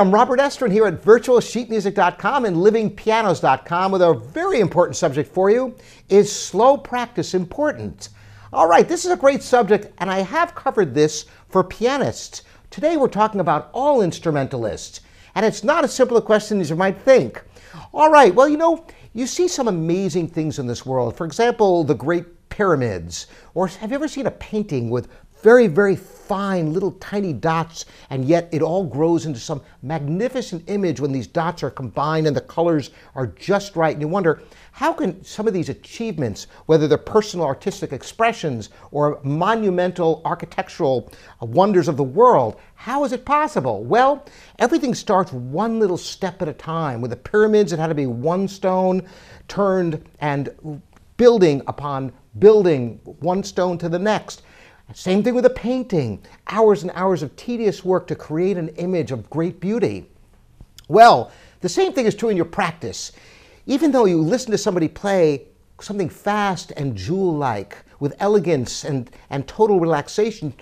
I'm Robert Estrin here at virtualsheetmusic.com and livingpianos.com with a very important subject for you. Is slow practice important? All right, this is a great subject, and I have covered this for pianists. Today we're talking about all instrumentalists, and it's not as simple a question as you might think. All right, well, you know, you see some amazing things in this world. For example, the Great Pyramids. Or have you ever seen a painting with very, very fine little tiny dots, and yet it all grows into some magnificent image when these dots are combined and the colors are just right. And you wonder, how can some of these achievements, whether they're personal artistic expressions or monumental architectural uh, wonders of the world, how is it possible? Well, everything starts one little step at a time. With the pyramids, it had to be one stone turned and building upon building, one stone to the next. Same thing with a painting. Hours and hours of tedious work to create an image of great beauty. Well, the same thing is true in your practice. Even though you listen to somebody play something fast and jewel-like with elegance and, and total relaxation,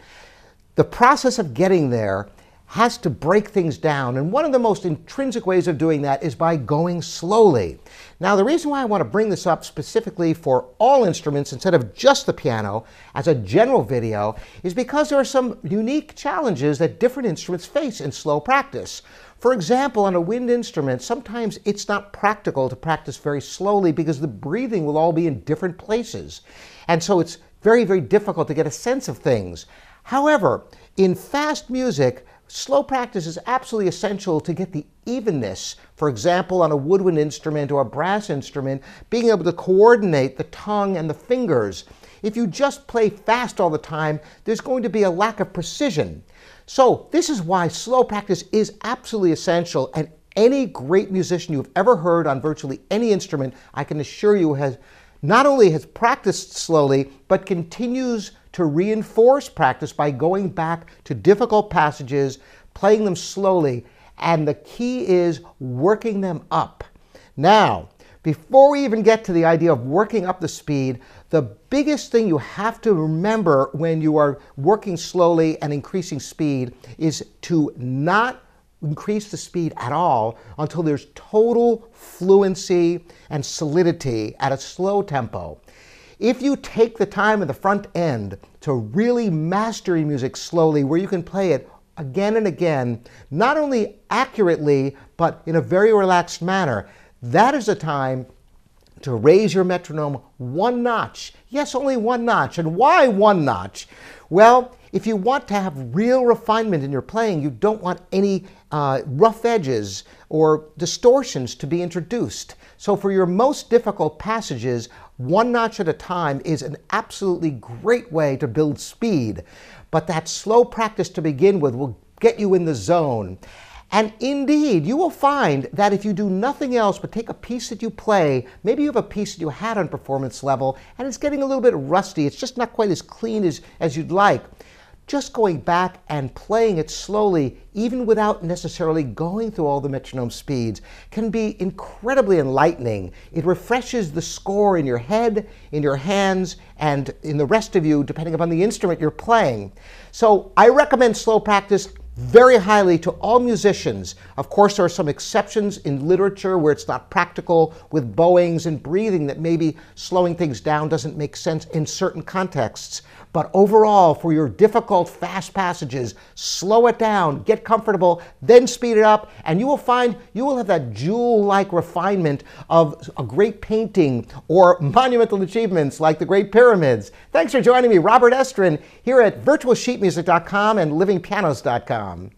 the process of getting there has to break things down. And one of the most intrinsic ways of doing that is by going slowly. Now, the reason why I want to bring this up specifically for all instruments instead of just the piano as a general video is because there are some unique challenges that different instruments face in slow practice. For example, on a wind instrument, sometimes it's not practical to practice very slowly because the breathing will all be in different places. And so it's very, very difficult to get a sense of things. However, in fast music, Slow practice is absolutely essential to get the evenness. For example, on a woodwind instrument or a brass instrument, being able to coordinate the tongue and the fingers. If you just play fast all the time, there's going to be a lack of precision. So this is why slow practice is absolutely essential and any great musician you've ever heard on virtually any instrument, I can assure you has not only has practiced slowly, but continues to reinforce practice by going back to difficult passages, playing them slowly, and the key is working them up. Now, before we even get to the idea of working up the speed, the biggest thing you have to remember when you are working slowly and increasing speed is to not increase the speed at all until there's total fluency and solidity at a slow tempo. If you take the time in the front end to really master your music slowly, where you can play it again and again, not only accurately, but in a very relaxed manner, that is a time to raise your metronome one notch. Yes, only one notch. And why one notch? Well, if you want to have real refinement in your playing, you don't want any uh, rough edges or distortions to be introduced. So for your most difficult passages, one notch at a time is an absolutely great way to build speed. But that slow practice to begin with will get you in the zone. And indeed, you will find that if you do nothing else but take a piece that you play, maybe you have a piece that you had on performance level and it's getting a little bit rusty, it's just not quite as clean as, as you'd like just going back and playing it slowly, even without necessarily going through all the metronome speeds, can be incredibly enlightening. It refreshes the score in your head, in your hands, and in the rest of you, depending upon the instrument you're playing. So I recommend slow practice very highly to all musicians. Of course, there are some exceptions in literature where it's not practical with bowings and breathing that maybe slowing things down doesn't make sense in certain contexts. But overall, for your difficult, fast passages, slow it down, get comfortable, then speed it up, and you will find you will have that jewel-like refinement of a great painting or monumental achievements like the Great Pyramids. Thanks for joining me, Robert Estrin, here at virtualsheetmusic.com and livingpianos.com.